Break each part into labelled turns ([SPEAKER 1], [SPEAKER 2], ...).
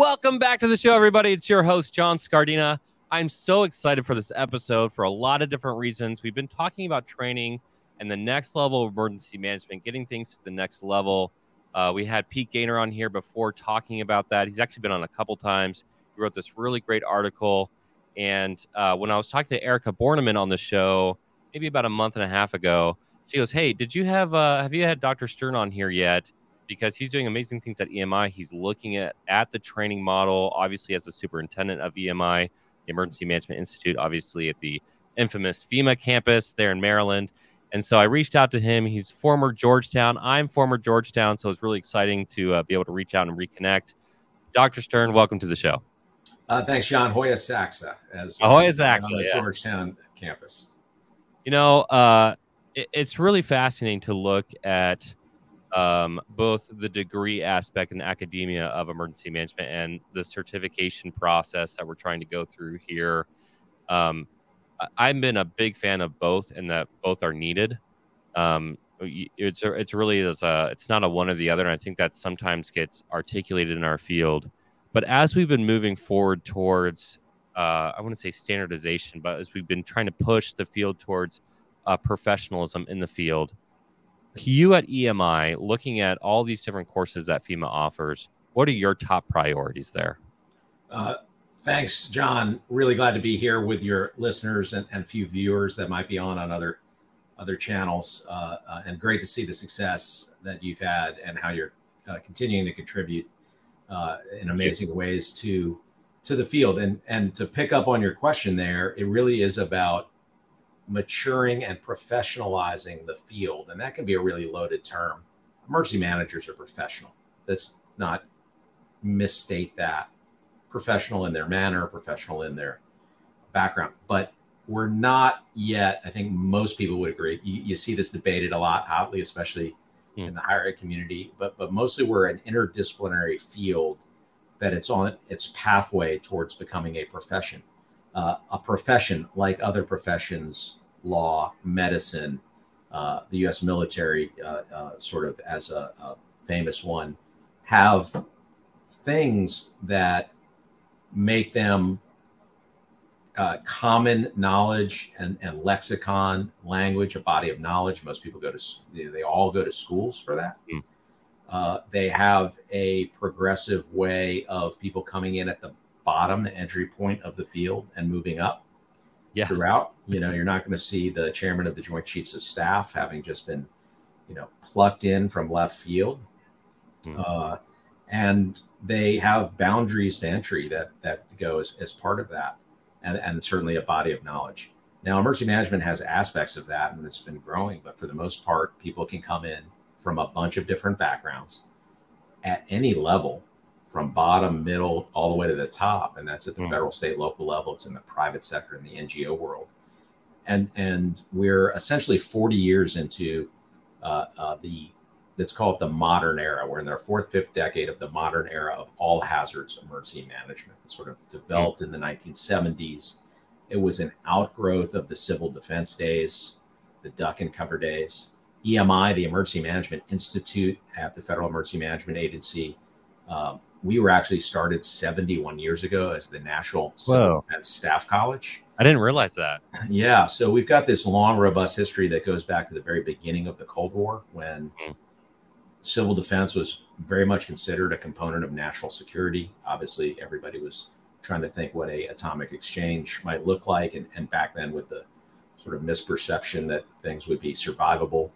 [SPEAKER 1] Welcome back to the show, everybody. It's your host, John Scardina. I'm so excited for this episode for a lot of different reasons. We've been talking about training and the next level of emergency management, getting things to the next level. Uh, we had Pete Gaynor on here before talking about that. He's actually been on a couple times. He wrote this really great article. And uh, when I was talking to Erica Borneman on the show, maybe about a month and a half ago, she goes, "Hey, did you have uh, have you had Dr. Stern on here yet?" Because he's doing amazing things at EMI. He's looking at at the training model, obviously as the superintendent of EMI, the Emergency Management Institute, obviously at the infamous FEMA campus there in Maryland. And so I reached out to him. He's former Georgetown. I'm former Georgetown, so it's really exciting to uh, be able to reach out and reconnect. Dr. Stern, welcome to the show.
[SPEAKER 2] Uh, thanks, John Hoya Saxa, as
[SPEAKER 1] Hoya Saxa
[SPEAKER 2] on the
[SPEAKER 1] yeah.
[SPEAKER 2] Georgetown campus.
[SPEAKER 1] You know, uh, it, it's really fascinating to look at um, both the degree aspect and academia of emergency management and the certification process that we're trying to go through here. Um, I've been a big fan of both, and that both are needed. Um, it's it's really it's a it's not a one or the other, and I think that sometimes gets articulated in our field. But as we've been moving forward towards, uh, I to say standardization, but as we've been trying to push the field towards uh, professionalism in the field, you at EMI, looking at all these different courses that FEMA offers, what are your top priorities there?
[SPEAKER 2] Uh, thanks, John. Really glad to be here with your listeners and, and few viewers that might be on on other other channels. Uh, uh, and great to see the success that you've had and how you're uh, continuing to contribute uh, in amazing ways to to the field. And and to pick up on your question there, it really is about maturing and professionalizing the field. And that can be a really loaded term. Emergency managers are professional. Let's not misstate that. Professional in their manner, professional in their background. But we're not yet, I think most people would agree. You, you see this debated a lot hotly, especially mm. in the higher ed community, but but mostly we're an interdisciplinary field that it's on its pathway towards becoming a profession. Uh, a profession like other professions law, medicine, uh, the U.S. military, uh, uh, sort of as a, a, famous one, have things that make them uh, common knowledge and, and, lexicon language, a body of knowledge. Most people go to, they all go to schools for that. Mm. they have a progressive way of people coming in at the bottom, the entry point of the field, and moving up yes. throughout. You know, you're not going to see the chairman of the Joint Chiefs of Staff having just been, you know, plucked in from left field. Mm-hmm. Uh, and they have boundaries to entry that that go as, as part of that, and, and certainly a body of knowledge. Now, emergency management has aspects of that, and it's been growing. But for the most part, people can come in from a bunch of different backgrounds at any level from bottom, middle, all the way to the top, and that's at the mm. federal, state, local level. It's in the private sector, in the NGO world, and and we're essentially 40 years into uh, uh, the let's call it the modern era. We're in our fourth, fifth decade of the modern era of all hazards emergency management. It sort of developed mm. in the 1970s. It was an outgrowth of the civil defense days, the duck and cover days. EMI, the Emergency Management Institute at the Federal Emergency Management Agency, um, we were actually started 71 years ago as the National Civil Defense Staff College.
[SPEAKER 1] I didn't realize that.
[SPEAKER 2] Yeah. So we've got this long, robust history that goes back to the very beginning of the Cold War when mm. civil defense was very much considered a component of national security. Obviously, everybody was trying to think what a atomic exchange might look like. And, and back then with the sort of misperception that things would be survivable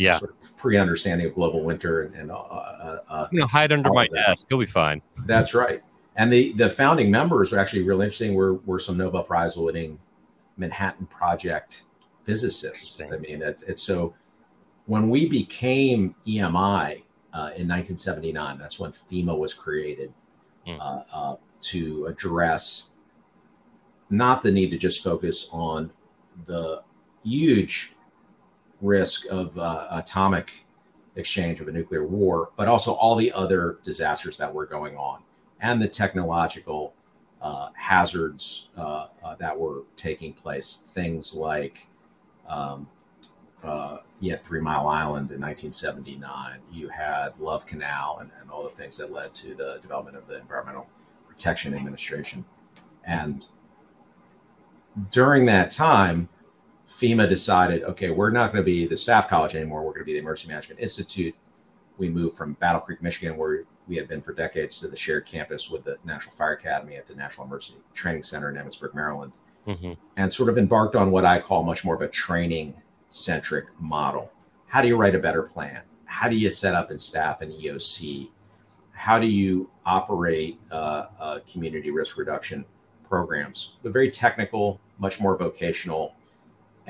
[SPEAKER 1] yeah,
[SPEAKER 2] sort of pre-understanding of global winter and, and uh, uh,
[SPEAKER 1] uh you know hide under my desk, you'll be fine.
[SPEAKER 2] That's right. And the the founding members are actually really interesting. Were were some Nobel Prize winning Manhattan Project physicists. I mean, it's, it's so when we became EMI uh, in 1979, that's when FEMA was created mm. uh, to address not the need to just focus on the huge risk of uh, atomic exchange of a nuclear war, but also all the other disasters that were going on and the technological uh, hazards uh, uh that were taking place. Things like um, uh, you had Three Mile Island in 1979. You had Love Canal and, and all the things that led to the development of the Environmental Protection Administration. And during that time, FEMA decided, okay, we're not going to be the staff college anymore. We're going to be the Emergency Management Institute. We moved from Battle Creek, Michigan, where we had been for decades, to the shared campus with the National Fire Academy at the National Emergency Training Center in Emmitsburg, Maryland, mm-hmm. and sort of embarked on what I call much more of a training centric model. How do you write a better plan? How do you set up and staff an EOC? How do you operate uh, uh, community risk reduction programs? But very technical, much more vocational,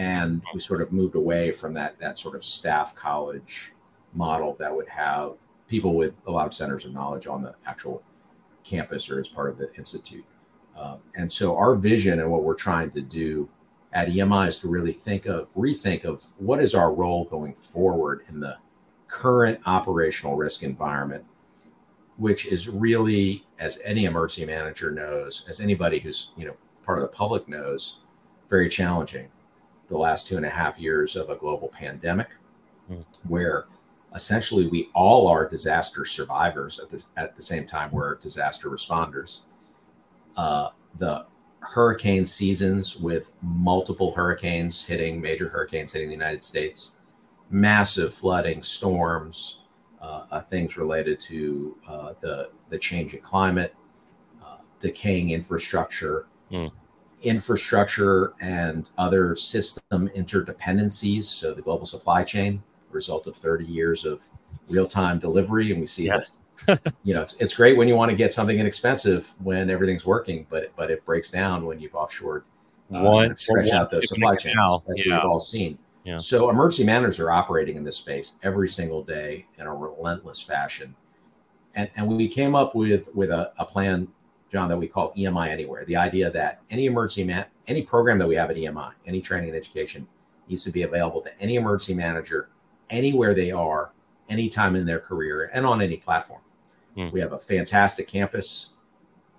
[SPEAKER 2] and we sort of moved away from that that sort of staff college model that would have people with a lot of centers of knowledge on the actual campus or as part of the institute. Uh, and so our vision and what we're trying to do at EMI is to really think of, rethink of what is our role going forward in the current operational risk environment, which is really, as any emergency manager knows, as anybody who's you know part of the public knows, very challenging. The last two and a half years of a global pandemic, mm. where essentially we all are disaster survivors at the at the same time we're disaster responders. Uh, the hurricane seasons with multiple hurricanes hitting, major hurricanes hitting the United States, massive flooding, storms, uh, uh, things related to uh, the the change in climate, uh, decaying infrastructure, mm. Infrastructure and other system interdependencies. So the global supply chain, result of 30 years of real time delivery, and we see yes you know, it's, it's great when you want to get something inexpensive when everything's working, but but it breaks down when you've offshored, uh, one stretch out those supply chains. Now. That's yeah. we've all seen. Yeah. So emergency managers are operating in this space every single day in a relentless fashion, and and we came up with with a, a plan, John, that we call EMI Anywhere. The idea that any emergency man, any program that we have at EMI, any training and education, needs to be available to any emergency manager anywhere they are, anytime in their career, and on any platform. Mm. We have a fantastic campus.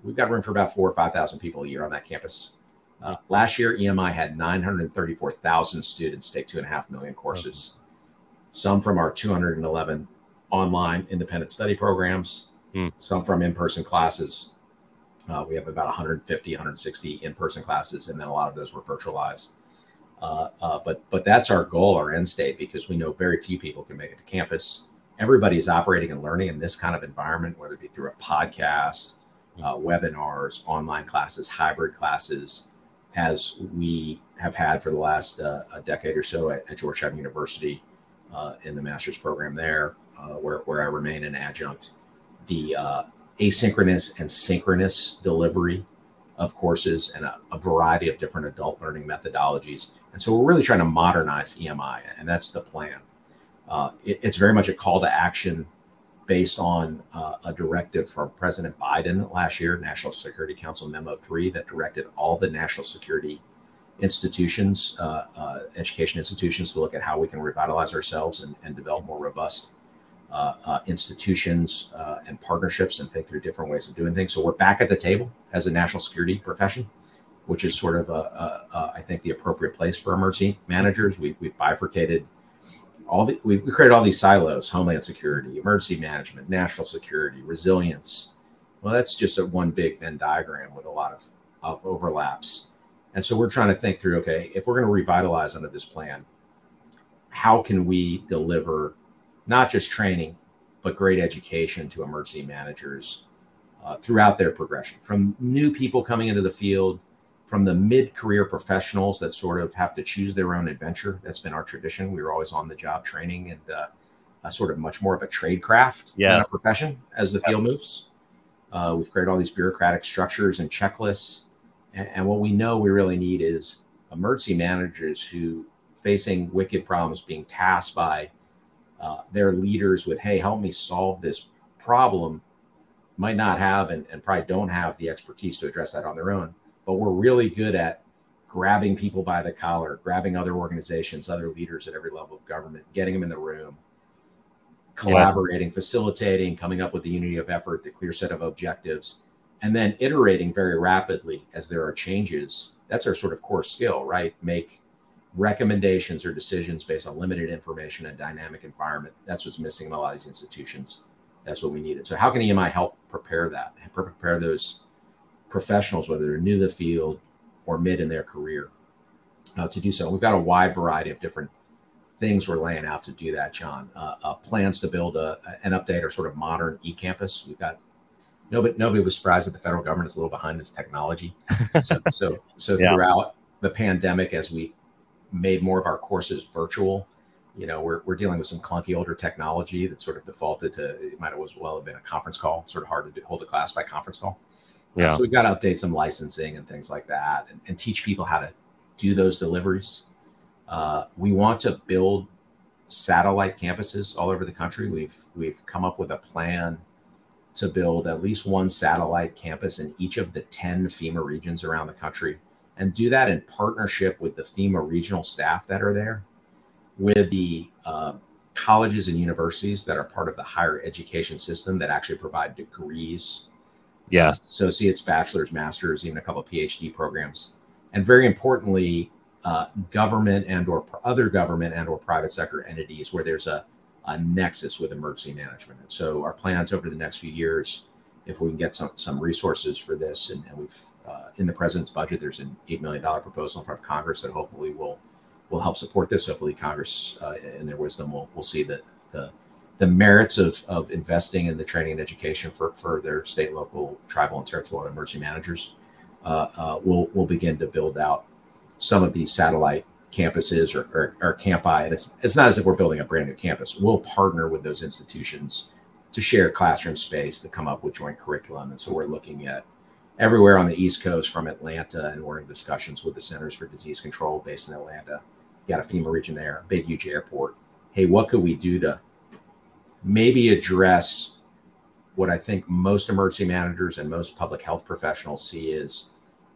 [SPEAKER 2] We've got room for about four or 5,000 people a year on that campus. Uh, last year, EMI had 934,000 students take two and a half million courses, some from our 211 online independent study programs, mm. some from in person classes. Uh, we have about 150, 160 in person classes, and then a lot of those were virtualized. Uh, uh, but but that's our goal, our end state, because we know very few people can make it to campus everybody is operating and learning in this kind of environment, whether it be through a podcast, uh, webinars, online classes, hybrid classes, as we have had for the last uh, a decade or so at, at Georgetown University uh, in the master's program there, where, where I remain an adjunct. The asynchronous and synchronous delivery of courses and a, a, variety of different adult learning methodologies. And so we're really trying to modernize EMI, and that's the plan. Uh, it, it's very much a call to action based on uh, a directive from President Biden last year, National Security Council Memo 3, that directed all the national security institutions, uh, uh education institutions, to look at how we can revitalize ourselves and, and develop more robust Uh, uh, institutions uh, and partnerships and think through different ways of doing things. So we're back at the table as a national security profession, which is sort of, a, a, a, I think, the appropriate place for emergency managers. We, we've bifurcated all the we, we created all these silos homeland security emergency management national security resilience well that's just a one big venn diagram with a lot of, of overlaps and so we're trying to think through okay if we're going to revitalize under this plan how can we deliver not just training but great education to emergency managers uh, throughout their progression from new people coming into the field from the mid-career professionals that sort of have to choose their own adventure. That's been our tradition. We were always on the job training and uh, a sort of much more of a trade craft yes. than a profession as the yes. field moves. Uh, we've created all these bureaucratic structures and checklists. And, and, what we know we really need is emergency managers who, facing wicked problems, being tasked by uh, their leaders with, hey, help me solve this problem, might not have and, and probably don't have the expertise to address that on their own but we're really good at grabbing people by the collar, grabbing other organizations, other leaders at every level of government, getting them in the room, collaborating, yeah. facilitating, coming up with the unity of effort, the clear set of objectives, and then iterating very rapidly as there are changes. That's our sort of core skill, right? Make recommendations or decisions based on limited information and dynamic environment. That's what's missing in a lot of these institutions. That's what we needed. So how can EMI help prepare that? Prepare those professionals, whether they're new to the field or mid in their career, uh, to do so. we've got a wide variety of different things we're laying out to do that, John. Uh, uh, plans to build a, an update or sort of modern e-campus. We've got nobody nobody was surprised that the federal government is a little behind in its technology. So so so yeah. throughout the pandemic, as we made more of our courses virtual, you know, we're, we're dealing with some clunky older technology that sort of defaulted to it might as well have been a conference call, sort of hard to do, hold a class by conference call. Yeah. So we've got to update some licensing and things like that and, and teach people how to do those deliveries. Uh, we want to build satellite campuses all over the country. We've we've come up with a plan to build at least one satellite campus in each of the 10 FEMA regions around the country and do that in partnership with the FEMA regional staff that are there, with the uh, colleges and universities that are part of the higher education system that actually provide degrees.
[SPEAKER 1] Yes.
[SPEAKER 2] Associates, bachelor's, master's, even a couple of PhD programs. And very importantly, uh, government and or other government and or private sector entities where there's a, a nexus with emergency management. And so our plans over the next few years, if we can get some some resources for this, and, and we've uh, in the president's budget, there's an eight million dollar proposal in front of Congress that hopefully will will help support this. Hopefully, Congress, uh, in their wisdom, will will see that the the merits of, of investing in the training and education for, for their state, local, tribal, and territorial emergency managers uh, uh, will will begin to build out some of these satellite campuses or, or, or campi. And it's, it's not as if we're building a brand new campus. We'll partner with those institutions to share classroom space to come up with joint curriculum. And so we're looking at everywhere on the East Coast from Atlanta, and we're in discussions with the Centers for Disease Control based in Atlanta. Got a FEMA region there, big, huge airport. Hey, what could we do to maybe address what I think most emergency managers and most public health professionals see is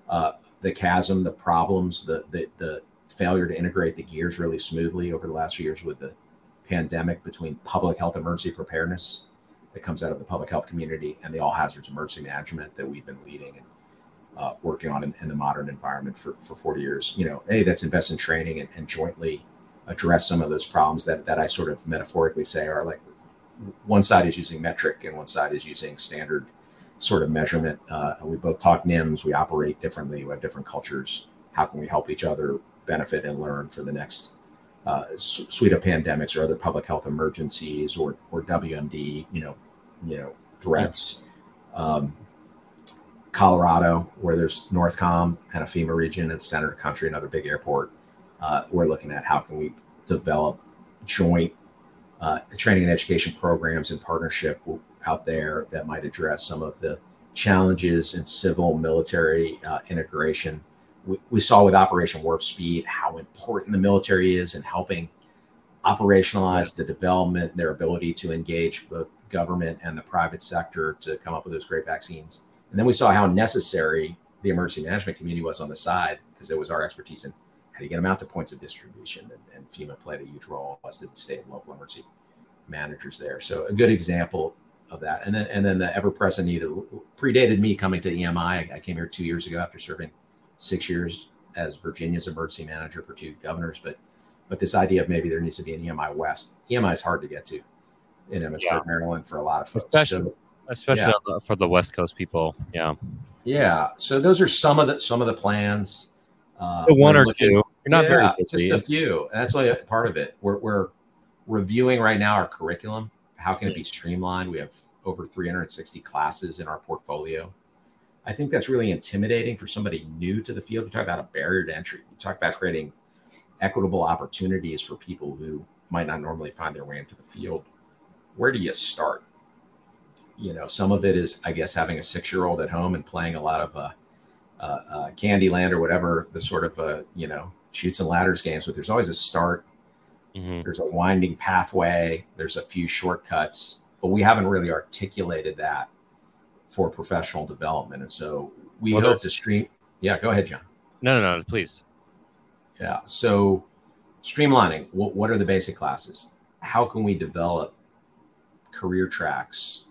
[SPEAKER 2] uh, the chasm, the problems, the, the the failure to integrate the gears really smoothly over the last few years with the pandemic between public health emergency preparedness that comes out of the public health community and the all hazards emergency management that we've been leading and uh, working on in, in, the modern environment for, for 40 years. You know, hey, that's invest in training and, and jointly address some of those problems that, that I sort of metaphorically say are like one side is using metric and one side is using standard sort of measurement. Uh, we both talk NIMS. We operate differently. We have different cultures. How can we help each other benefit and learn for the next uh, suite of pandemics or other public health emergencies or or WMD, you know, you know, threats. Um, Colorado, where there's Northcom and a FEMA region, and center of country, another big airport. Uh, we're looking at how can we develop joint uh, training and education programs in partnership out there that might address some of the challenges in civil military uh, integration. We, we, saw with Operation Warp Speed how important the military is in helping operationalize the development, their ability to engage both government and the private sector to come up with those great vaccines. And then we saw how necessary the emergency management community was on the side because it was our expertise in how do you get them out to points of distribution. And, and FEMA played a huge role, as did the state and local emergency managers there. So a good example of that. And then and then the ever present need predated me coming to EMI. I came here two years ago after serving six years as Virginia's emergency manager for two governors. But but this idea of maybe there needs to be an EMI West. EMI is hard to get to in Emmitsburg, yeah. Maryland for a lot of folks.
[SPEAKER 1] Especially, so, especially yeah. for the West Coast people. Yeah.
[SPEAKER 2] Yeah. So those are some of the some of the plans.
[SPEAKER 1] Uh, one or looking, two. You're not yeah, very
[SPEAKER 2] busy. just a few. And that's only part of it. We're we're reviewing right now our curriculum how can it be streamlined? We have over 360 classes in our portfolio. I think that's really intimidating for somebody new to the field. You talk about a barrier to entry. You talk about creating equitable opportunities for people who might not normally find their way into the field. Where do you start? You know, some of it is, I guess, having a six-year-old at home and playing a lot of uh, uh, uh, Candyland or whatever the sort of uh, you know Chutes and Ladders games. But there's always a start Mm-hmm. There's a winding pathway, there's a few shortcuts, but we haven't really articulated that for professional development. And so we well, hope to stream. Yeah, go ahead, John.
[SPEAKER 1] No, no, no, please.
[SPEAKER 2] Yeah. So streamlining, what, what are the basic classes? How can we develop career tracks?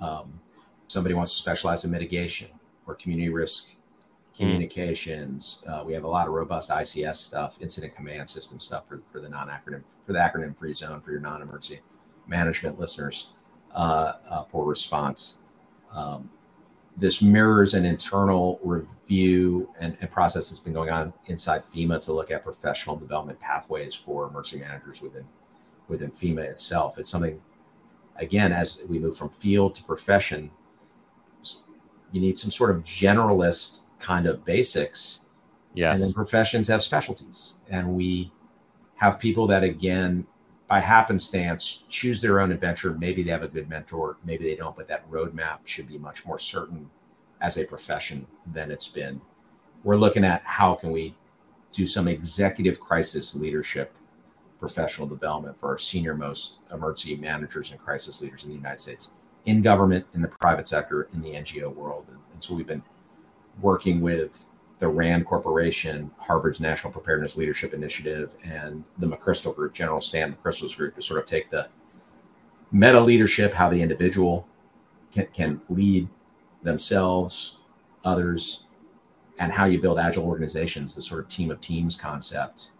[SPEAKER 2] Um, somebody wants to specialize in mitigation or community risk communications. Mm. Uh, we have a lot of robust ICS stuff, incident command system stuff for, for the non acronym for the acronym free zone for your non emergency management listeners uh, uh, for response. Um, this mirrors an internal review and, and, process that's been going on inside FEMA to look at professional development pathways for emergency managers within within FEMA itself. It's something, again, as we move from field to profession, you need some sort of generalist kind of basics.
[SPEAKER 1] Yes.
[SPEAKER 2] And then professions have specialties. And we have people that, again, by happenstance, choose their own adventure. Maybe they have a good mentor, maybe they don't, but that roadmap should be much more certain as a profession than it's been. We're looking at how can we do some executive crisis leadership professional development for our senior most emergency managers and crisis leaders in the United States, in government, in the private sector, in the NGO world. And, and so we've been working with the RAND Corporation, Harvard's National Preparedness Leadership Initiative, and the McChrystal Group, General Stan McChrystal's group, to sort of take the meta leadership, how the individual can, can lead themselves, others, and how you build agile organizations, the sort of team of teams concept,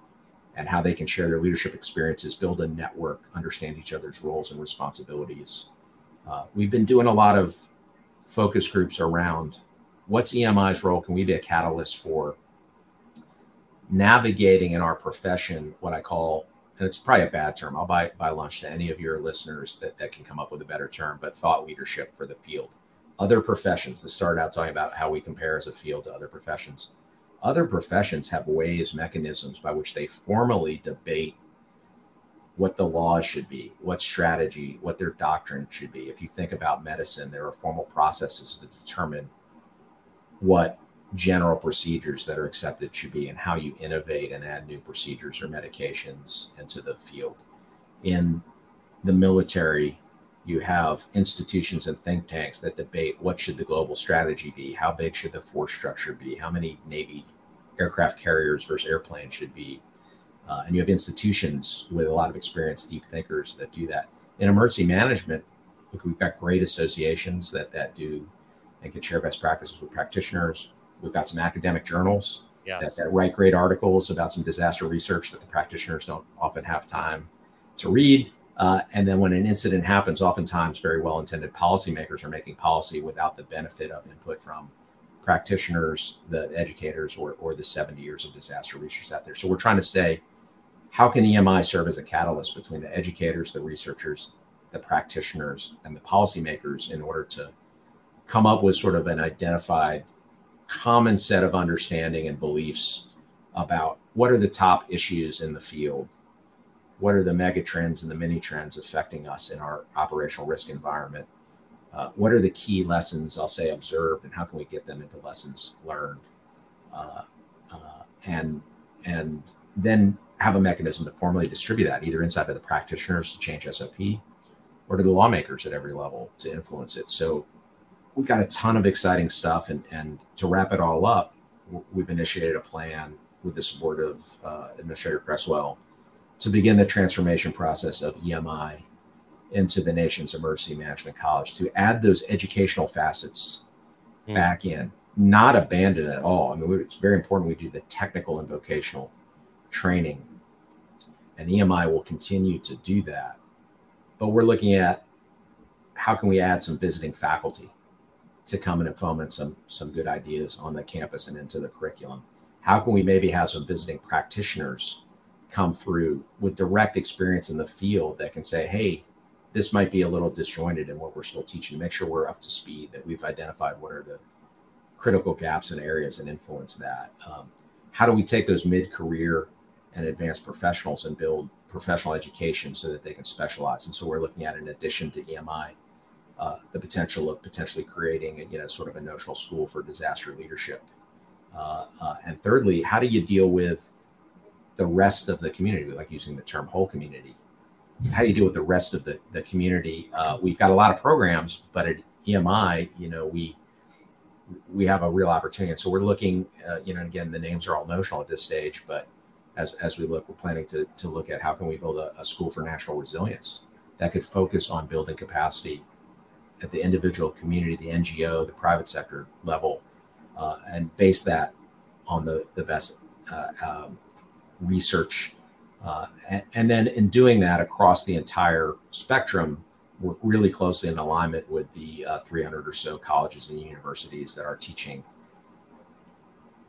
[SPEAKER 2] and how they can share their leadership experiences, build a network, understand each other's roles and responsibilities. Uh, we've been doing a lot of focus groups around what's EMI's role? Can we be a catalyst for navigating in our profession what I call, and it's probably a bad term. I'll buy buy lunch to any of your listeners that, that can come up with a better term, but thought leadership for the field. Other professions that start out talking about how we compare as a field to other professions. Other professions have ways, mechanisms by which they formally debate what the laws should be, what strategy, what their doctrine should be. If you think about medicine, there are formal processes to determine what general procedures that are accepted should be and how you innovate and add new procedures or medications into the field. In the military, you have institutions and think tanks that debate what should the global strategy be, how big should the force structure be, how many Navy aircraft carriers versus airplanes should be. Uh, and you have institutions with a lot of experienced deep thinkers that do that. In emergency management, look, we've got great associations that that do and can share best practices with practitioners. We've got some academic journals yes. that, that write great articles about some disaster research that the practitioners don't often have time to read. Uh, and then when an incident happens, oftentimes very well intended policymakers are making policy without the benefit of input from practitioners, the educators, or, or the 70 years of disaster research out there. So we're trying to say, how can EMI serve as a catalyst between the educators, the researchers, the practitioners, and the policymakers in order to come up with sort of an identified common set of understanding and beliefs about what are the top issues in the field? What are the mega trends and the mini trends affecting us in our operational risk environment? Uh, what are the key lessons i'll say observed and how can we get them into lessons learned? Uh, uh, and and then have a mechanism to formally distribute that either inside of the practitioners to change sop or to the lawmakers at every level to influence it. So we've got a ton of exciting stuff. And, and to wrap it all up, we've initiated a plan with the support of uh, Administrator Criswell to begin the transformation process of EMI into the nation's emergency management college to add those educational facets mm. back in, not abandon at all. I mean, it's very important we do the technical and vocational training, and EMI will continue to do that. But we're looking at how can we add some visiting faculty to come in and foment some some good ideas on the campus and into the curriculum? How can we maybe have some visiting practitioners come through with direct experience in the field that can say, hey, this might be a little disjointed in what we're still teaching. Make sure we're up to speed, that we've identified what are the critical gaps and areas and influence that. Um, how do we take those mid-career and advanced professionals and build professional education so that they can specialize? And so we're looking at, in addition to EMI, uh, the potential of potentially creating a, you know sort of a notional school for disaster leadership. Uh, uh, and thirdly, how do you deal with the rest of the community? We like using the term whole community. How do you deal with the rest of the, the community? Uh, we've got a lot of programs, but at EMI, you know, we we have a real opportunity. And so we're looking, uh, you know, again, the names are all notional at this stage, but as, as we look, we're planning to, to look at how can we build a, a school for national resilience that could focus on building capacity at the individual community, the NGO, the private sector level uh, and base that on the, the best uh, um, research. Uh, and, and, then in doing that across the entire spectrum, work really closely in alignment with the uh, 300 or so colleges and universities that are teaching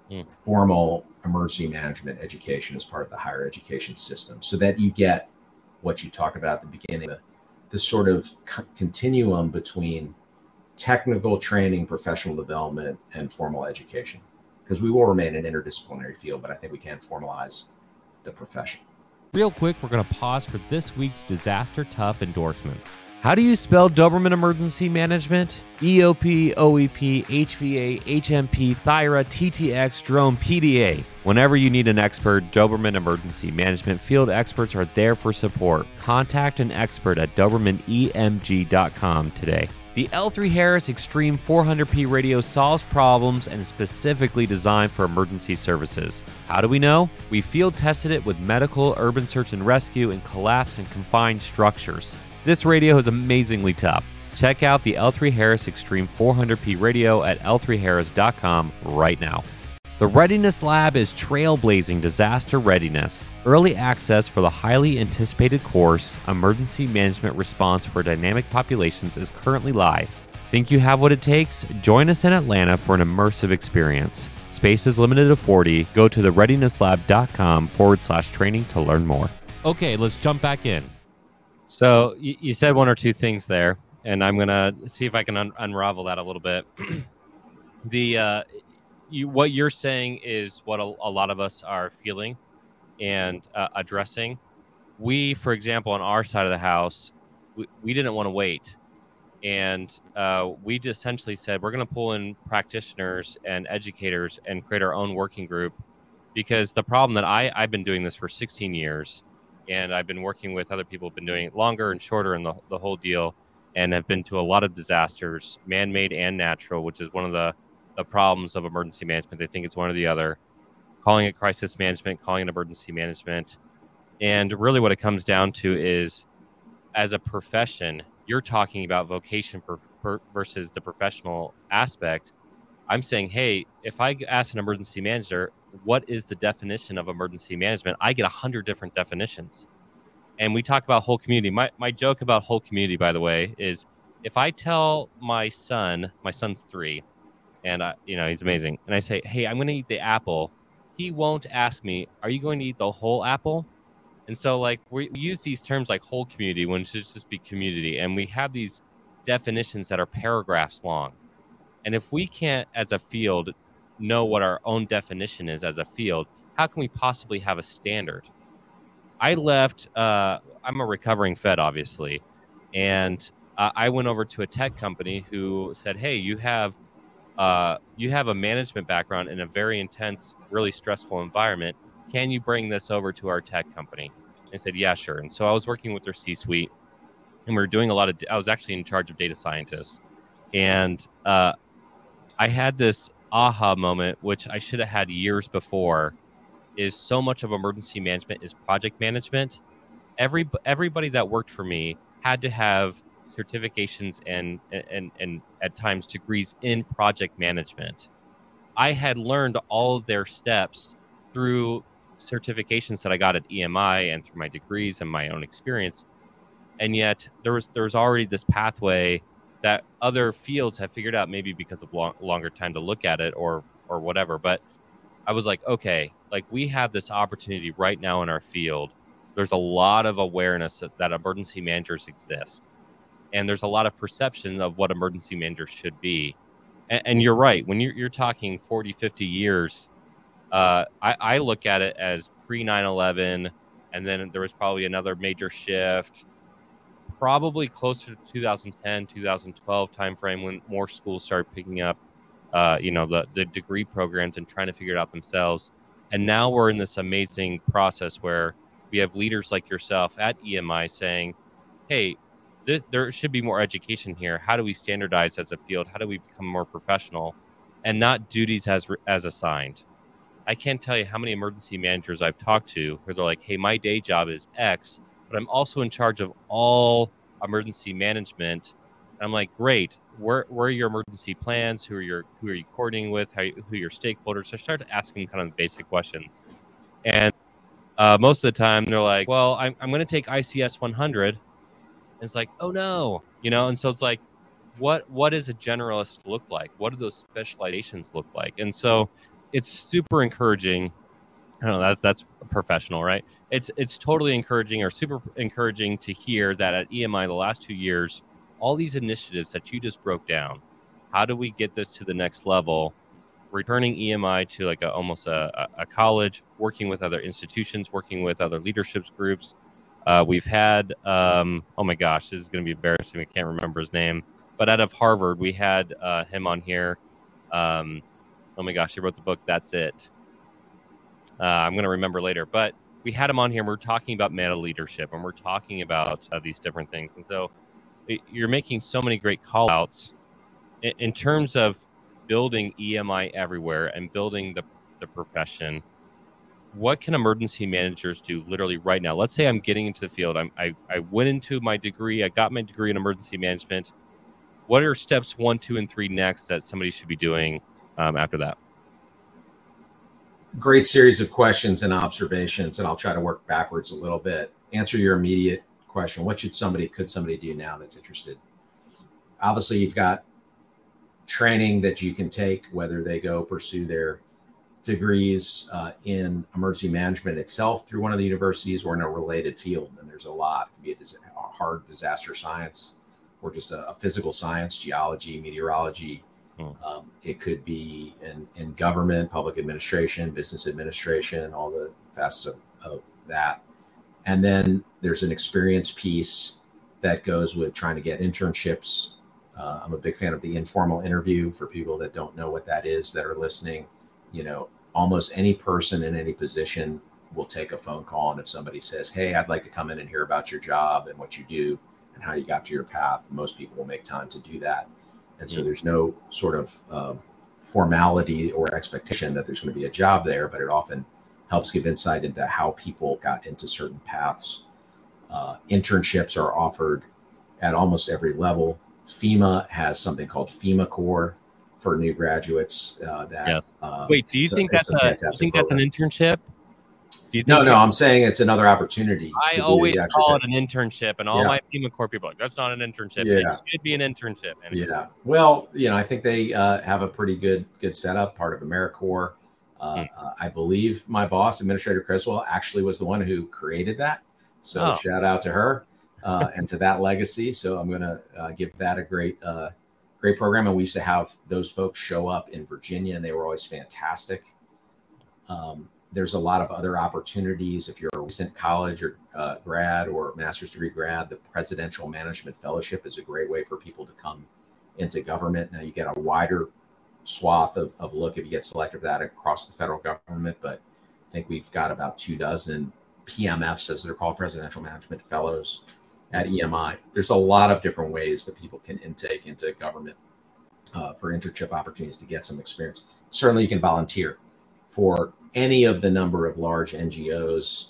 [SPEAKER 2] mm. formal emergency management education as part of the higher education system so that you get what you talked about at the beginning the, the sort of co- continuum between technical training professional development and formal education. Because we will remain an interdisciplinary field but i think we can formalize the profession.
[SPEAKER 1] Real quick we're going to pause for this week's disaster tough endorsements how do you spell Doberman Emergency Management? EOP, OEP, HVA, HMP, THIRA, TTX, Drone, PDA. Whenever you need an expert, Doberman Emergency Management field experts are there for support. Contact an expert at DobermanEMG.com today. The L3 Harris Extreme 400p radio solves problems and is specifically designed for emergency services. How do we know? We field tested it with medical, urban search and rescue, and collapse and confined structures. This radio is amazingly tough. Check out the L3 Harris Extreme 400p radio at l3harris.com right now. The Readiness Lab is trailblazing disaster readiness. Early access for the highly anticipated course, Emergency Management Response for Dynamic Populations, is currently live. Think you have what it takes? Join us in Atlanta for an immersive experience. Space is limited to 40. Go to thereadinesslab.com forward slash training to learn more. Okay, let's jump back in. So you, said one or two things there, and I'm gonna see if I can un- unravel that a little bit. the uh, you, what you're saying is what a, a, lot of us are feeling and uh, addressing. We, for example, on our side of the house, we, we didn't want to wait, and uh, we just essentially said we're going to pull in practitioners and educators and create our own working group because the problem that I I've been doing this for 16 years and I've been working with other people who've been doing it longer and shorter and the, the whole deal and have been to a lot of disasters, man-made and natural, which is one of the, the problems of emergency management. They think it's one or the other. Calling it crisis management, calling it emergency management. And really what it comes down to is as a profession, you're talking about vocation per, per, versus the professional aspect. I'm saying, hey, if I ask an emergency manager, what is the definition of emergency management, I get a hundred different definitions. And we talk about whole community. My my joke about whole community, by the way, is if I tell my son, my son's three, and I, you know he's amazing, and I say, hey, I'm going to eat the apple, he won't ask me, are you going to eat the whole apple? And so like we use these terms like whole community when it should just be community, and we have these definitions that are paragraphs long. And if we can't, as a field, know what our own definition is as a field, how can we possibly have a standard? I left, uh, I'm a recovering Fed, obviously, and uh, I went over to a tech company who said, Hey, you have. Uh, you have a management background in a very intense, really stressful environment. Can you bring this over to our tech company? I said, yeah, sure. And so I was working with their C-suite, and we were doing a lot of. I was actually in charge of data scientists, and uh, I had this aha moment, which I should have had years before, is so much of emergency management is project management. Every everybody that worked for me had to have certifications and and and at times degrees in project management. I had learned all of their steps through certifications that I got at EMI and through my degrees and my own experience. And yet there was there was already this pathway that other fields have figured out, maybe because of long, longer time to look at it or or whatever. But I was like, okay, like we have this opportunity right now in our field. There's a lot of awareness that, that emergency managers exist, and there's a lot of perception of what emergency managers should be. And, and you're right. When you're, you're talking 40, 50 years, uh, I, I look at it as pre 9 11, and then there was probably another major shift probably closer to 2010, 2012 timeframe when more schools started picking up, uh, you know, the, the degree programs and trying to figure it out themselves. And now we're in this amazing process where we have leaders like yourself at EMI saying, hey, th- there should be more education here. How do we standardize as a field? How do we become more professional and not duties as, as assigned? I can't tell you how many emergency managers I've talked to where they're like, hey, my day job is X, but I'm also in charge of all emergency management. And I'm like, great. Where, where are your emergency plans? Who are your who are you coordinating with? How, who are your stakeholders? So I started asking kind of basic questions, and uh, most of the time they're like, well, I'm I'm going to take ICS 100. And it's like, oh no, you know. And so it's like, what what does a generalist look like? What do those specializations look like? And so it's super encouraging. I don't know that that's professional, right? It's it's totally encouraging or super encouraging to hear that at EMI the last two years all these initiatives that you just broke down how do we get this to the next level? Returning emi to like a, almost a, a college working with other institutions working with other leaderships groups. Uh, we've had um, oh my gosh this is going to be embarrassing. I can't remember his name but out of harvard we had uh, him on here. Um, oh my gosh he wrote the book that's it. Uh, i'm going to remember later but we had him on here and we're talking about meta leadership and we're talking about uh, these different things and so you're making so many great call outs in, in terms of building EMI everywhere and building the, the profession. What can emergency managers do literally right now? Let's say I'm getting into the field. I'm, I, I went into my degree. I got my degree in emergency management. What are steps one, two, and three next that somebody should be doing um, after that?
[SPEAKER 2] Great series of questions and observations, and I'll try to work backwards a little bit. Answer your immediate question. What should somebody could somebody do now that's interested? Obviously you've got training that you can take whether they go pursue their degrees uh, in emergency management itself through one of the universities or in a related field and there's a lot. It could be a, dis- a hard disaster science or just a, a physical science geology meteorology hmm. um, it could be in, in government public administration business administration all the facets of, of that and then there's an experience piece that goes with trying to get internships. Uh, I'm a big fan of the informal interview for people that don't know what that is that are listening. You know, almost any person in any position will take a phone call. And if somebody says, Hey, I'd like to come in and hear about your job and what you do and how you got to your path, most people will make time to do that. And so there's no sort of um, formality or expectation that there's going to be a job there, but it often helps give insight into how people got into certain paths. Uh, internships are offered at almost every level. FEMA has something called FEMA Corps for new graduates. Uh, that
[SPEAKER 1] yes. Uh, Wait, do you think that's a you think program. that's an internship?
[SPEAKER 2] No, no, I'm saying it's another opportunity.
[SPEAKER 1] I always call it an internship, and all yeah. my FEMA Corps people are like, that's not an internship. Yeah. It should be an internship.
[SPEAKER 2] Yeah. Well, you know, I think they uh, have a pretty good good setup, part of AmeriCorps. Uh, hmm. I believe my boss, Administrator Criswell, actually was the one who created that. So oh. shout out to her uh, and to that legacy. So I'm going to uh, give that a great, uh, great program. And we used to have those folks show up in Virginia, and they were always fantastic. Um, there's a lot of other opportunities. If you're a recent college or uh, grad or master's degree grad, the Presidential Management Fellowship is a great way for people to come into government. Now you get a wider swath of, of look if you get selected for that across the federal government. But I think we've got about two dozen PMFs, as they're called, Presidential Management Fellows at EMI. There's a lot of different ways that people can intake into government uh, for internship opportunities to get some experience. Certainly, you can volunteer for any of the number of large NGOs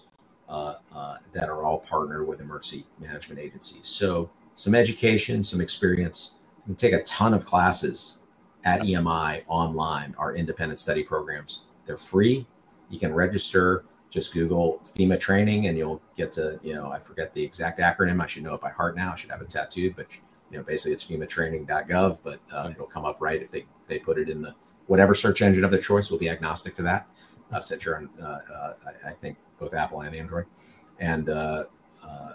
[SPEAKER 2] uh, uh, that are all partnered with emergency management agencies. So, some education, some experience. You can take a ton of classes at EMI online our independent study programs. They're free. You can register. Just Google FEMA training, and you'll get to you know I forget the exact acronym. I should know it by heart now. I should have it tattooed, but you know basically it's FEMAtraining.gov. But uh, it'll come up right if they they put it in the whatever search engine of their choice. Will be agnostic to that. Uh, since you're on, uh, I, I, think both Apple and Android, and uh, uh,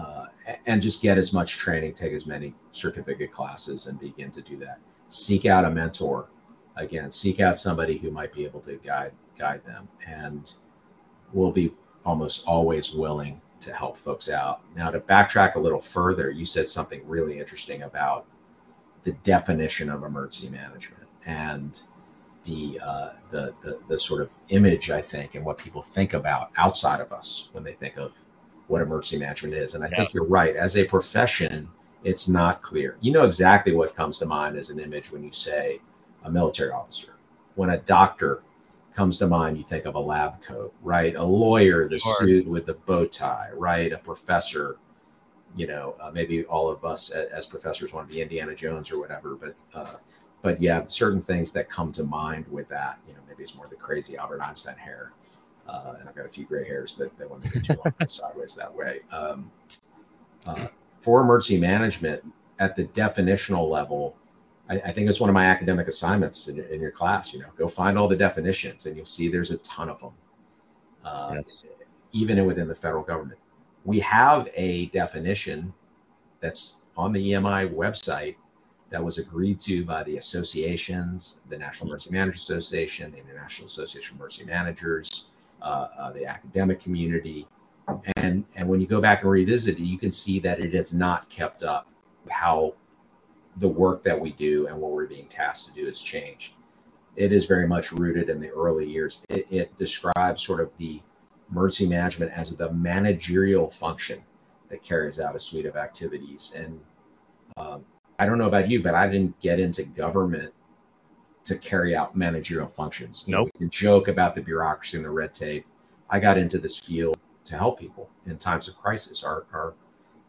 [SPEAKER 2] uh, and just get as much training, take as many certificate classes, and begin to do that. Seek out a mentor. Again seek out somebody who might be able to guide guide them. And will be almost always willing to help folks out. Now to backtrack a little further you said something really interesting about the definition of emergency management. And the, uh, the, the the sort of image I think and what people think about outside of us when they think of what emergency management is. And I yes. think you're right. As a profession, it's not clear. You know exactly what comes to mind as an image when you say a military officer. When a doctor comes to mind, you think of a lab coat, right? A lawyer, the sure. suit with the bow tie, right? A professor you know, uh, maybe all of us as, as, professors want to be Indiana Jones or whatever, but uh, but yeah, certain things that come to mind with that. You know, maybe it's more the crazy Albert Einstein hair, uh, and I've got a few gray hairs that, that when they get too long sideways that way. Um, uh, for emergency management, at the definitional level, I, I, think it's one of my academic assignments in, in, your class. You know, go find all the definitions, and you'll see there's a ton of them. Uh, yes. Even within the federal government, we have a definition that's on the EMI website that was agreed to by the associations, the National Emergency Managers Association, the International Association of Emergency Managers, uh, uh, the academic community, and and when you go back and revisit it, you can see that it has not kept up how the work that we do and what we're being tasked to do has changed. It is very much rooted in the early years. It, it describes sort of the emergency management as the managerial function that carries out a suite of activities. And um, I don't know about you, but I didn't get into government to carry out managerial functions.
[SPEAKER 1] You nope.
[SPEAKER 2] know, we can joke about the bureaucracy and the red tape. I got into this field to help people in times of crisis. Our, our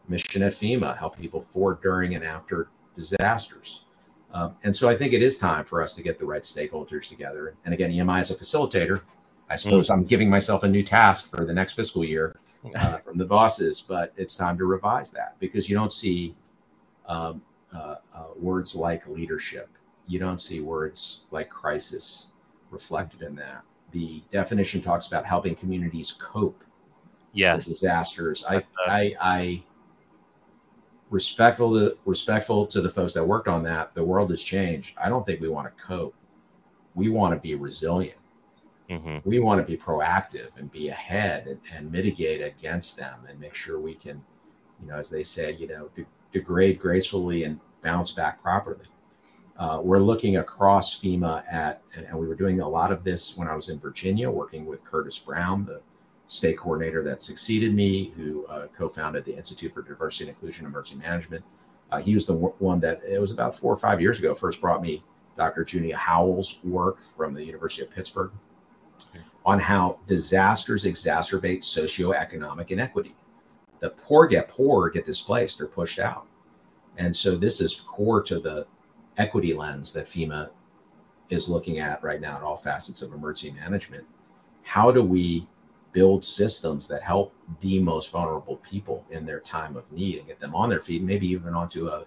[SPEAKER 2] mission at FEMA help people for, during, and after disasters. Um, and so I think it is time for us to get the right stakeholders together. And again, EMI is a facilitator. I suppose mm. I'm giving myself a new task for the next fiscal year uh, from the bosses, but it's time to revise that because you don't see um, uh, uh, words like leadership. You don't see words like crisis reflected in that. The definition talks about helping communities cope
[SPEAKER 1] yes.
[SPEAKER 2] with disasters. I, I, I respectful to respectful to the folks that worked on that. The world has changed. I don't think we want to cope. We want to be resilient. Mm-hmm. We want to be proactive and be ahead and, and, mitigate against them and make sure we can, you know, as they say, you know, de- degrade gracefully and bounce back properly. Uh, we're looking across FEMA at, and, and we were doing a lot of this when I was in Virginia, working with Curtis Brown, the state coordinator that succeeded me, who uh, co-founded the Institute for Diversity and Inclusion Emergency Management. Uh, he was the one that it was about four or five years ago first brought me Dr. Junia Howell's work from the University of Pittsburgh on how disasters exacerbate socioeconomic inequity. The poor get poorer, get displaced, or pushed out. And so this is core to the equity lens that FEMA is looking at right now at all facets of emergency management. How do we build systems that help the most vulnerable people in their time of need and get them on their feet, maybe even onto a,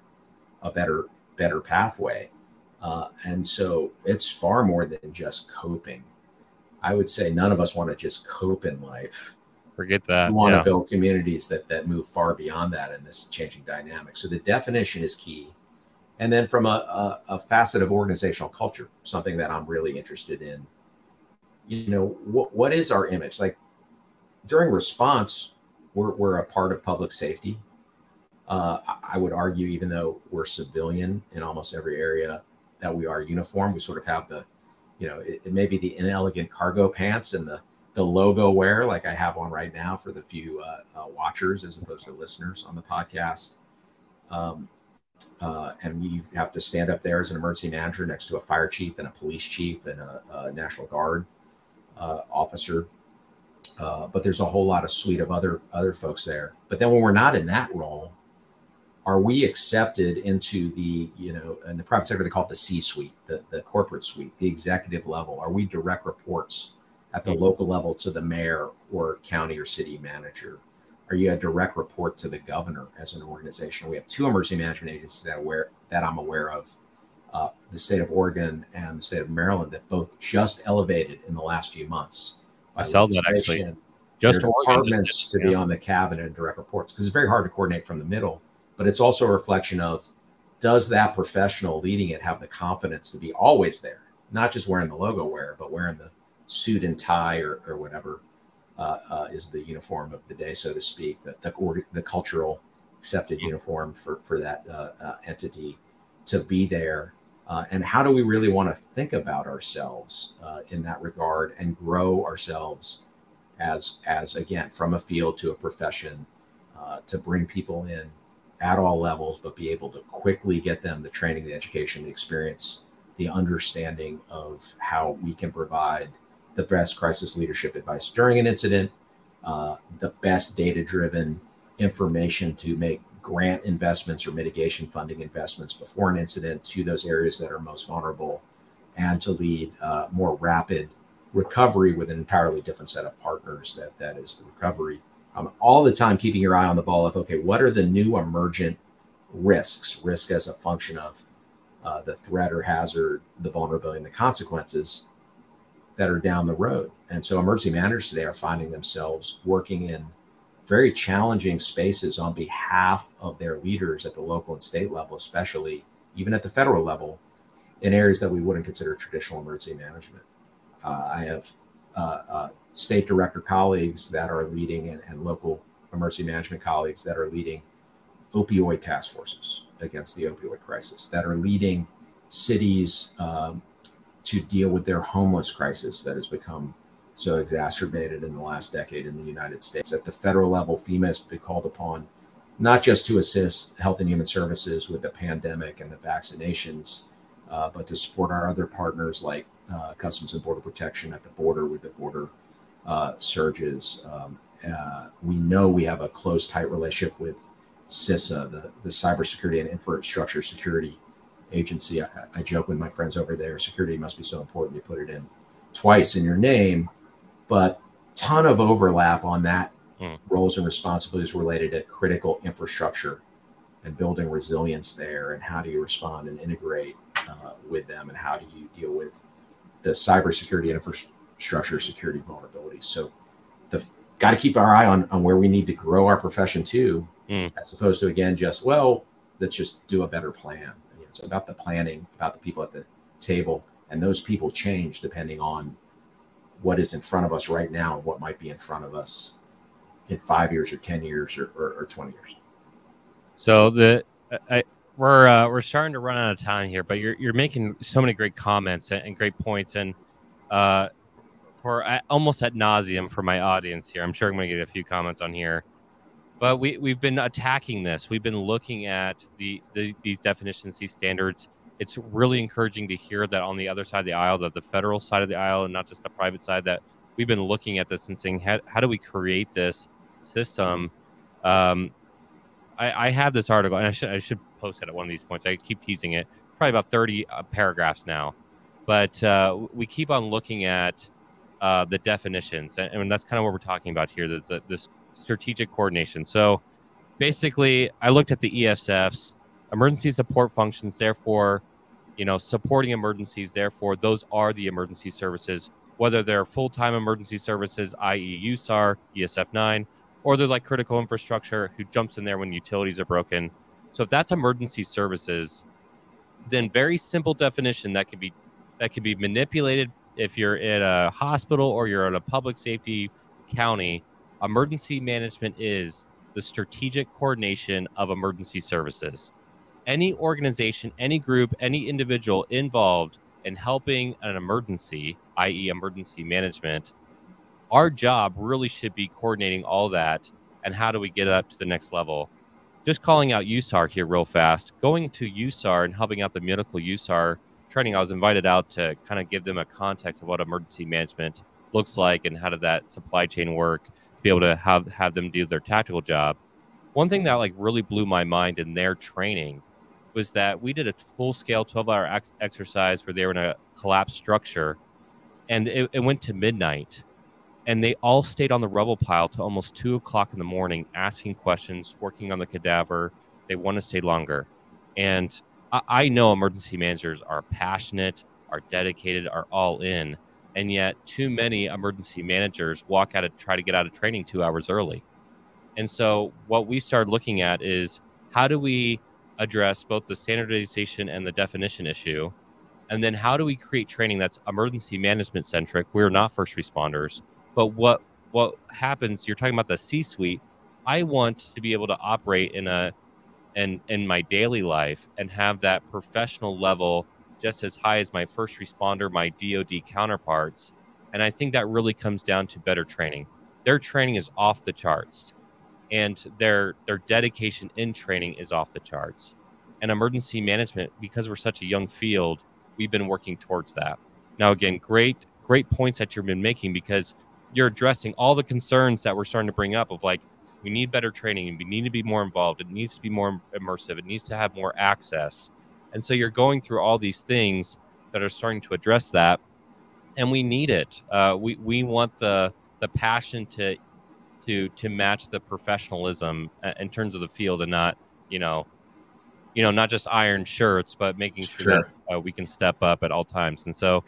[SPEAKER 2] a better better pathway. Uh, and so it's far more than just coping. I would say none of us want to just cope in life.
[SPEAKER 1] Forget that.
[SPEAKER 2] We want yeah. to build communities that that move far beyond that in this changing dynamic. So the definition is key. And then from a, a, a facet of organizational culture, something that I'm really interested in, you know, what, what is our image? Like during response, we're, we're a part of public safety. Uh, I would argue, even though we're civilian in almost every area that we are uniform, we sort of have the, you know, it, it may be the inelegant cargo pants and the the logo wear, like I have on right now for the few uh, uh, watchers as opposed to listeners on the podcast. Um, uh, and you have to stand up there as an emergency manager next to a fire chief and a police chief and a, a National Guard uh, officer uh, but there's a whole lot of suite of other other folks there. But then when we're not in that role, are we accepted into the you know in the private sector they call it the C-suite, the the corporate suite, the executive level? Are we direct reports at the local level to the mayor or county or city manager? Are you a direct report to the governor as an organization? We have two emergency management agencies that aware that I'm aware of. Uh, the state of Oregon and the state of Maryland that both just elevated in the last few months
[SPEAKER 1] I saw that actually.
[SPEAKER 2] Just departments to yeah. be on the cabinet and direct reports because it's very hard to coordinate from the middle. But it's also a reflection of does that professional leading it have the confidence to be always there, not just wearing the logo wear, but wearing the suit and tie or, or whatever uh, uh, is the uniform of the day, so to speak, the the, the cultural accepted uniform for for that uh, uh entity to be there. Uh, and how do we really want to think about ourselves uh, in that regard and grow ourselves as as again from a field to a profession uh, to bring people in at all levels but be able to quickly get them the training the education the experience the understanding of how we can provide the best crisis leadership advice during an incident uh, the best data driven information to make grant investments or mitigation funding investments before an incident to those areas that are most vulnerable and to lead uh, more rapid recovery with an entirely different set of partners that that is the recovery. Um, all the time keeping your eye on the ball of okay what are the new emergent risks? Risk as a function of uh, the threat or hazard the vulnerability and the consequences that are down the road. And so emergency managers today are finding themselves working in very challenging spaces on behalf of their leaders at the local and state level especially even at the federal level in areas that we wouldn't consider traditional emergency management. Uh, I have uh, uh, state director colleagues that are leading and, and, local emergency management colleagues that are leading opioid task forces against the opioid crisis, that are leading cities um, to deal with their homeless crisis that has become so exacerbated in the last decade in the United States. At the federal level, FEMA has been called upon not just to assist Health and Human Services with the pandemic and the vaccinations, uh, but to support our other partners like uh, Customs and Border Protection at the border with the border uh, surges. Um, uh, we know we have a close, tight relationship with CISA, the, the Cybersecurity and Infrastructure Security Agency. I, I joke with my friends over there security must be so important you put it in twice in your name, but ton of overlap on that mm. roles and responsibilities related to critical infrastructure and building resilience there and how do you respond and integrate uh, with them and how do you deal with the cybersecurity infrastructure security vulnerabilities. So the got to keep our eye on, on where we need to grow our profession too, mm. as opposed to again just well, let's just do a better plan. It's about the planning, about the people at the table, and those people change depending on what is in front of us right now and what might be in front of us in five years or ten years or, or, or twenty years.
[SPEAKER 1] So the I, we're uh, we're starting to run out of time here, but you're you're making so many great comments and, and great points, and uh, for almost at nauseum for my audience here. I'm sure I'm going to get a few comments on here, but we we've been attacking this. We've been looking at the, the these definitions, these standards. It's really encouraging to hear that on the other side of the aisle, that the federal side of the aisle, and not just the private side, that we've been looking at this and saying, how, how do we create this system? Um, I, I have this article, and I should I should post it at one of these points. I keep teasing it. Probably about 30 uh, paragraphs now. But uh, we keep on looking at uh, the definitions. And, and, that's kind of what we're talking about here. There's this strategic coordination. So basically, I looked at the ESFs, emergency support functions, therefore, you know, supporting emergencies, therefore, those are the emergency services, whether they're full time emergency services, i.e., USAR, ESF 9, or they're like critical infrastructure who jumps in there when utilities are broken so if that's emergency services, then very simple definition that could be that could be manipulated if you're at a hospital or you're at a public safety county. Emergency management is the strategic coordination of emergency services. Any organization, any group, any individual involved in helping an emergency, i.e., emergency management, our job really should be coordinating all that and how do we get up to the next level just calling out USAR here real fast. Going to USAR and helping out the medical USAR training, I was invited out to kind of give them a context of what emergency management looks like and how did that supply chain work be able to have have them do their tactical job. One thing that like really blew my mind in their training was that we did a full scale 12 hour ex- exercise where they were in a collapsed structure and it, it went to midnight and they all stayed on the rubble pile to almost two o'clock in the morning, asking questions, working on the cadaver. They want to stay longer, and I, I know emergency managers are passionate, are dedicated, are all in, and yet too many emergency managers walk out of try to get out of training two hours early. And so, what we started looking at is how do we address both the standardization and the definition issue? And then, how do we create training that's emergency management centric? We're not first responders but what what happens? You're talking about the C-suite. I want to be able to operate in a in in my daily life and have that professional level just as high as my first responder, my DoD counterparts. And I think that really comes down to better training. Their training is off the charts, and their their dedication in training is off the charts. And emergency management, because we're such a young field, we've been working towards that. Now, again, great great points that you've been making because you're addressing all the concerns that we're starting to bring up of like We need better training. We need to be more involved. It needs to be more immersive. It needs to have more access. And so you're going through all these things that are starting to address that, and we need it. Uh, we we want the the passion to to to match the professionalism uh, in terms of the field, and not you know you know not just iron shirts, but making sure, sure. that uh, we can step up at all times. And so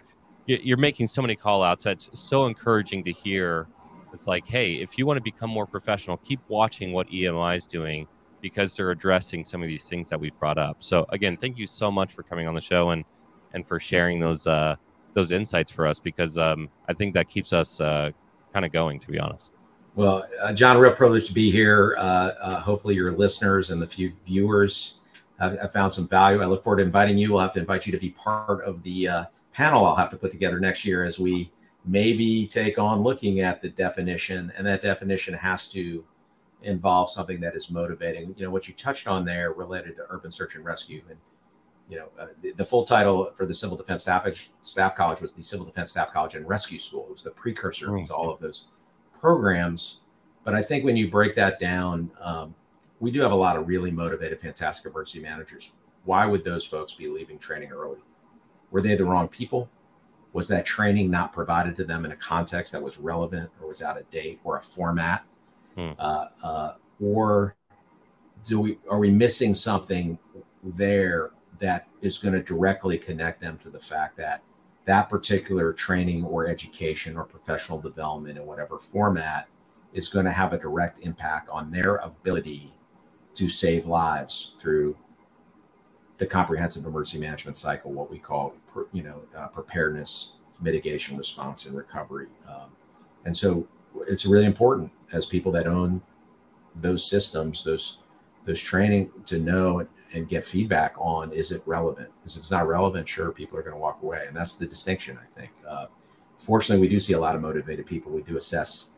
[SPEAKER 1] you're making so many call outs that's so encouraging to hear it's like hey if you want to become more professional keep watching what emi is doing because they're addressing some of these things that we've brought up. So again thank you so much for coming on the show and and for sharing those uh those insights for us because um i think that keeps us uh kind of going to be honest.
[SPEAKER 2] Well uh, john real privilege to be here. Uh, uh hopefully your listeners and the few viewers have, have, found some value. I look forward to inviting you. We'll have to invite you to be part of the uh panel I'll have to put together next year as we maybe take on looking at the definition, and that definition has to involve something that is motivating. You know, what you touched on there related to urban search and rescue, and you know, uh, the, the, full title for the Civil Defense Staff, Staff College was the Civil Defense Staff College and Rescue School. It was the precursor mm-hmm. to all of those programs. But I think when you break that down, um, we do have a lot of really motivated, fantastic emergency managers. Why would those folks be leaving training early? Were they the wrong people? Was that training not provided to them in a context that was relevant or was out of date or a format? Hmm. Uh, uh, or do we are we missing something there that is going to directly connect them to the fact that that particular training or education or professional development in whatever format is going to have a direct impact on their ability to save lives through the comprehensive emergency management cycle, what we call, you know, uh, preparedness, mitigation, response, and recovery. Um, and so it's really important as people that own those systems, those those training to know and, and get feedback on is it relevant? Because if it's not relevant, sure, people are going to walk away, and that's the distinction. I think. Uh, fortunately, we do see a lot of motivated people. We do assess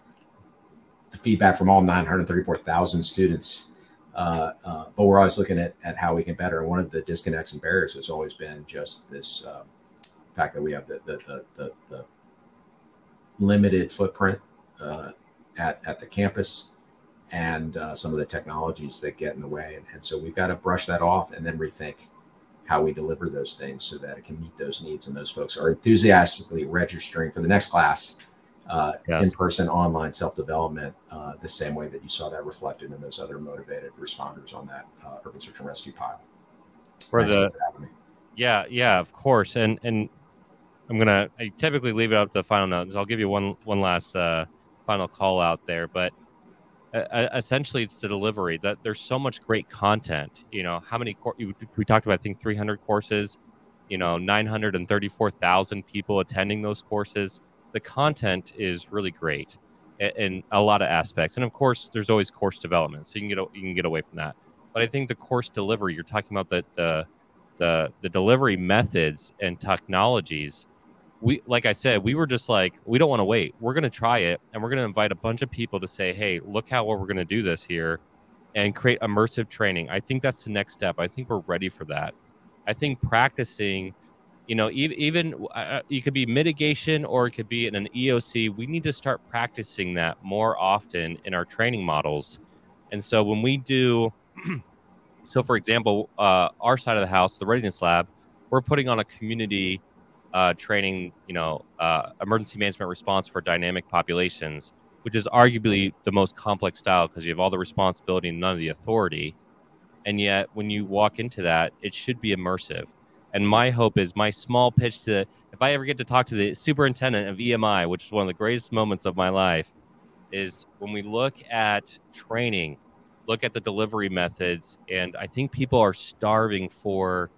[SPEAKER 2] the feedback from all 934,000 students uh, uh, but we're always looking at, at how we can better. And one of the disconnects and barriers has always been just this um, fact that we have the, the, the, the, the limited footprint uh, at, at the campus and uh, some of the technologies that get in the way. And, and so we've got to brush that off and then rethink how we deliver those things so that it can meet those needs and those folks are enthusiastically registering for the next class uh, yes. in-person online self-development uh, the same way that you saw that reflected in those other motivated responders on that uh, urban search and rescue pile
[SPEAKER 1] for the yeah yeah of course and and i'm gonna i typically leave it up to the final notes i'll give you one one last uh, final call out there but uh, essentially it's the delivery that there's so much great content you know how many cor- we talked about i think 300 courses you know 934000 people attending those courses the content is really great in a lot of aspects. And of course, there's always course development, so you can get you can get away from that. But I think the course delivery, you're talking about the the the, the delivery methods and technologies. We like I said, we were just like, we don't want to wait. We're going to try it, and we're going to invite a bunch of people to say, hey, look how well we're going to do this here, and create immersive training. I think that's the next step. I think we're ready for that. I think practicing you know even, even uh, you could be mitigation or it could be in an eoc we need to start practicing that more often in our training models and so when we do so for example uh, our side of the house the readiness lab we're putting on a community uh, training you know uh, emergency management response for dynamic populations which is arguably the most complex style because you have all the responsibility and none of the authority and yet when you walk into that it should be immersive and my hope is my small pitch to if I ever get to talk to the superintendent of EMI, which is one of the greatest moments of my life, is when we look at training, look at the delivery methods, and I think people are starving for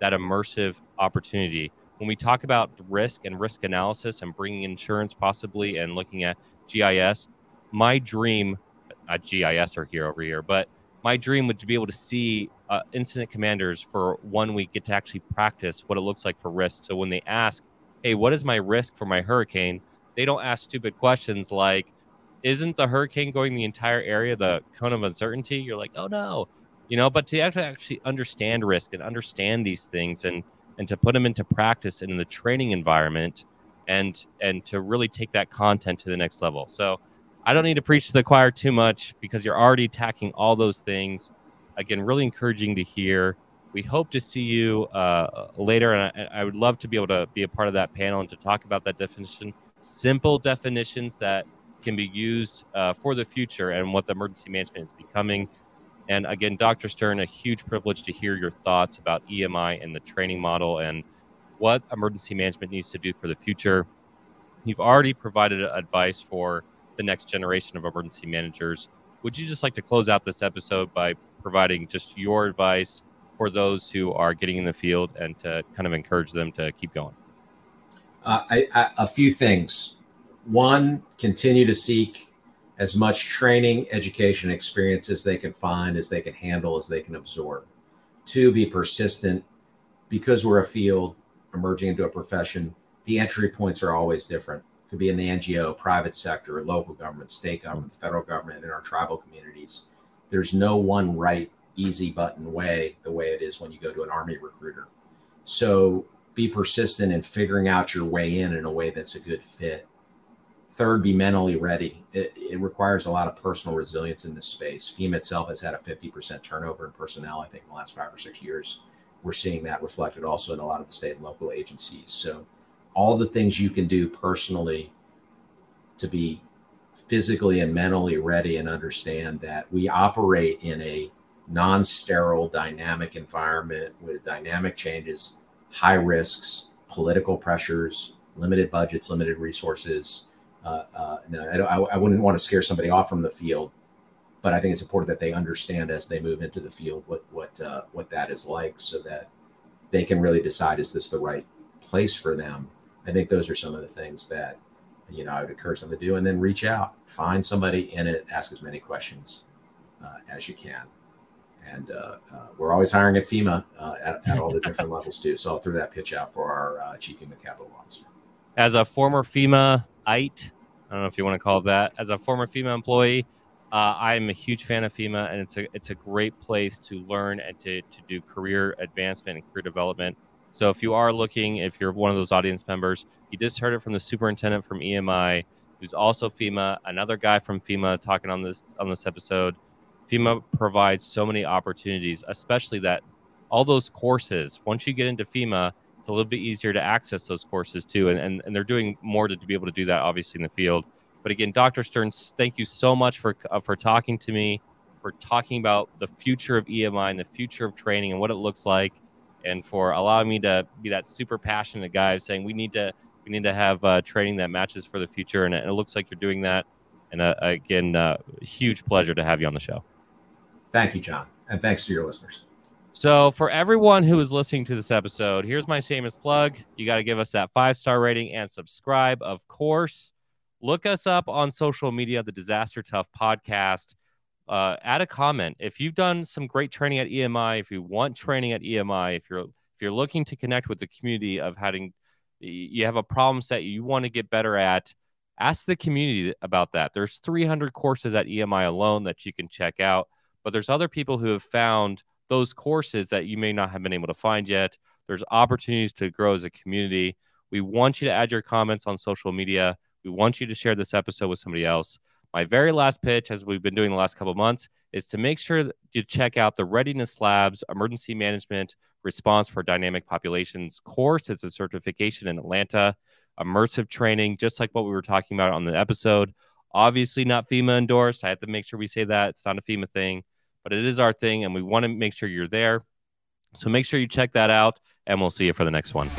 [SPEAKER 1] that immersive opportunity. When we talk about risk and risk analysis and bringing insurance possibly and looking at GIS, my dream, not GIS are here over here, but my dream would to be able to see uh, incident commanders for one week get to actually practice what it looks like for risk. So when they ask, "Hey, what is my risk for my hurricane?" they don't ask stupid questions like, "Isn't the hurricane going the entire area the cone of uncertainty?" You're like, "Oh no," you know. But to actually understand risk and understand these things and and to put them into practice in the training environment and and to really take that content to the next level. So I don't need to preach to the choir too much because you're already tackling all those things. Again, really encouraging to hear. We hope to see you uh, later, and I, I would love to be able to be a part of that panel and to talk about that definition. Simple definitions that can be used uh, for the future and what the emergency management is becoming. And again, Dr. Stern, a huge privilege to hear your thoughts about EMI and the training model and what emergency management needs to do for the future. You've already provided advice for the next generation of emergency managers. Would you just like to close out this episode by providing just your advice for those who are getting in the field and to kind of encourage them to keep going?
[SPEAKER 2] Uh, I, I, a few things. One, continue to seek as much training, education, experience as they can find, as they can handle, as they can absorb. Two, be persistent because we're a field emerging into a profession. The entry points are always different. It could be in the NGO, private sector, local government, state government, the federal government, in our tribal communities. There's no one right, easy button way the way it is when you go to an army recruiter. So be persistent in figuring out your way in in a way that's a good fit Third, be mentally ready. It, it, requires a lot of personal resilience in this space. FEMA itself has had a 50% turnover in personnel, I think, in the last five or six years. We're seeing that reflected also in a lot of the state and local agencies. So, all the things you can do personally to be physically and mentally ready and understand that we operate in a non sterile, dynamic environment with dynamic changes, high risks, political pressures, limited budgets, limited resources uh, uh, no, I, I, wouldn't want to scare somebody off from the field, but I think it's important that they understand as they move into the field what what uh, what that is like, so that they can really decide is this the right place for them. I think those are some of the things that you know I would encourage them to do, and then reach out, find somebody in it, ask as many questions uh, as you can. And uh, uh, we're always hiring at FEMA uh, at, at, all the different levels too. So I'll throw that pitch out for our uh, chief human capital officer.
[SPEAKER 1] As a former FEMA IT, I don't know if you want to call it that. As a former FEMA employee, uh, I'm a huge fan of FEMA, and it's a it's a great place to learn and to to do career advancement and career development. So if you are looking, if you're one of those audience members, you just heard it from the superintendent from EMI, who's also FEMA, another guy from FEMA talking on this on this episode. FEMA provides so many opportunities, especially that all those courses. Once you get into FEMA, a little bit easier to access those courses too. And, and, and they're doing more to, to be able to do that, obviously, in the field. But again, Dr. Stearns, thank you so much for, uh, for talking to me, for talking about the future of EMI and the future of training and what it looks like, and for allowing me to be that super passionate guy saying we need to we need to have uh, training that matches for the future. And it, and it looks like you're doing that. And uh, again, uh, huge pleasure to have you on the show.
[SPEAKER 2] Thank you, John. And thanks to your listeners.
[SPEAKER 1] So, for everyone who is listening to this episode, here's my shameless plug. You got to give us that five star rating and subscribe. Of course, look us up on social media, the Disaster Tough Podcast. Uh, add a comment if you've done some great training at EMI. If you want training at EMI, if you're if you're looking to connect with the community of having you have a problem set you want to get better at, ask the community about that. There's 300 courses at EMI alone that you can check out, but there's other people who have found those courses that you may not have been able to find yet. There's opportunities to grow as a community. We want you to add your comments on social media. We want you to share this episode with somebody else. My very last pitch, as we've been doing the last couple months, is to make sure you check out the Readiness Labs Emergency Management Response for Dynamic Populations course. It's a certification in Atlanta, immersive training, just like what we were talking about on the episode. Obviously, not FEMA endorsed. I have to make sure we say that it's not a FEMA thing but it is our thing and we want to make sure you're there. So make sure you check that out and we'll see you for the next one.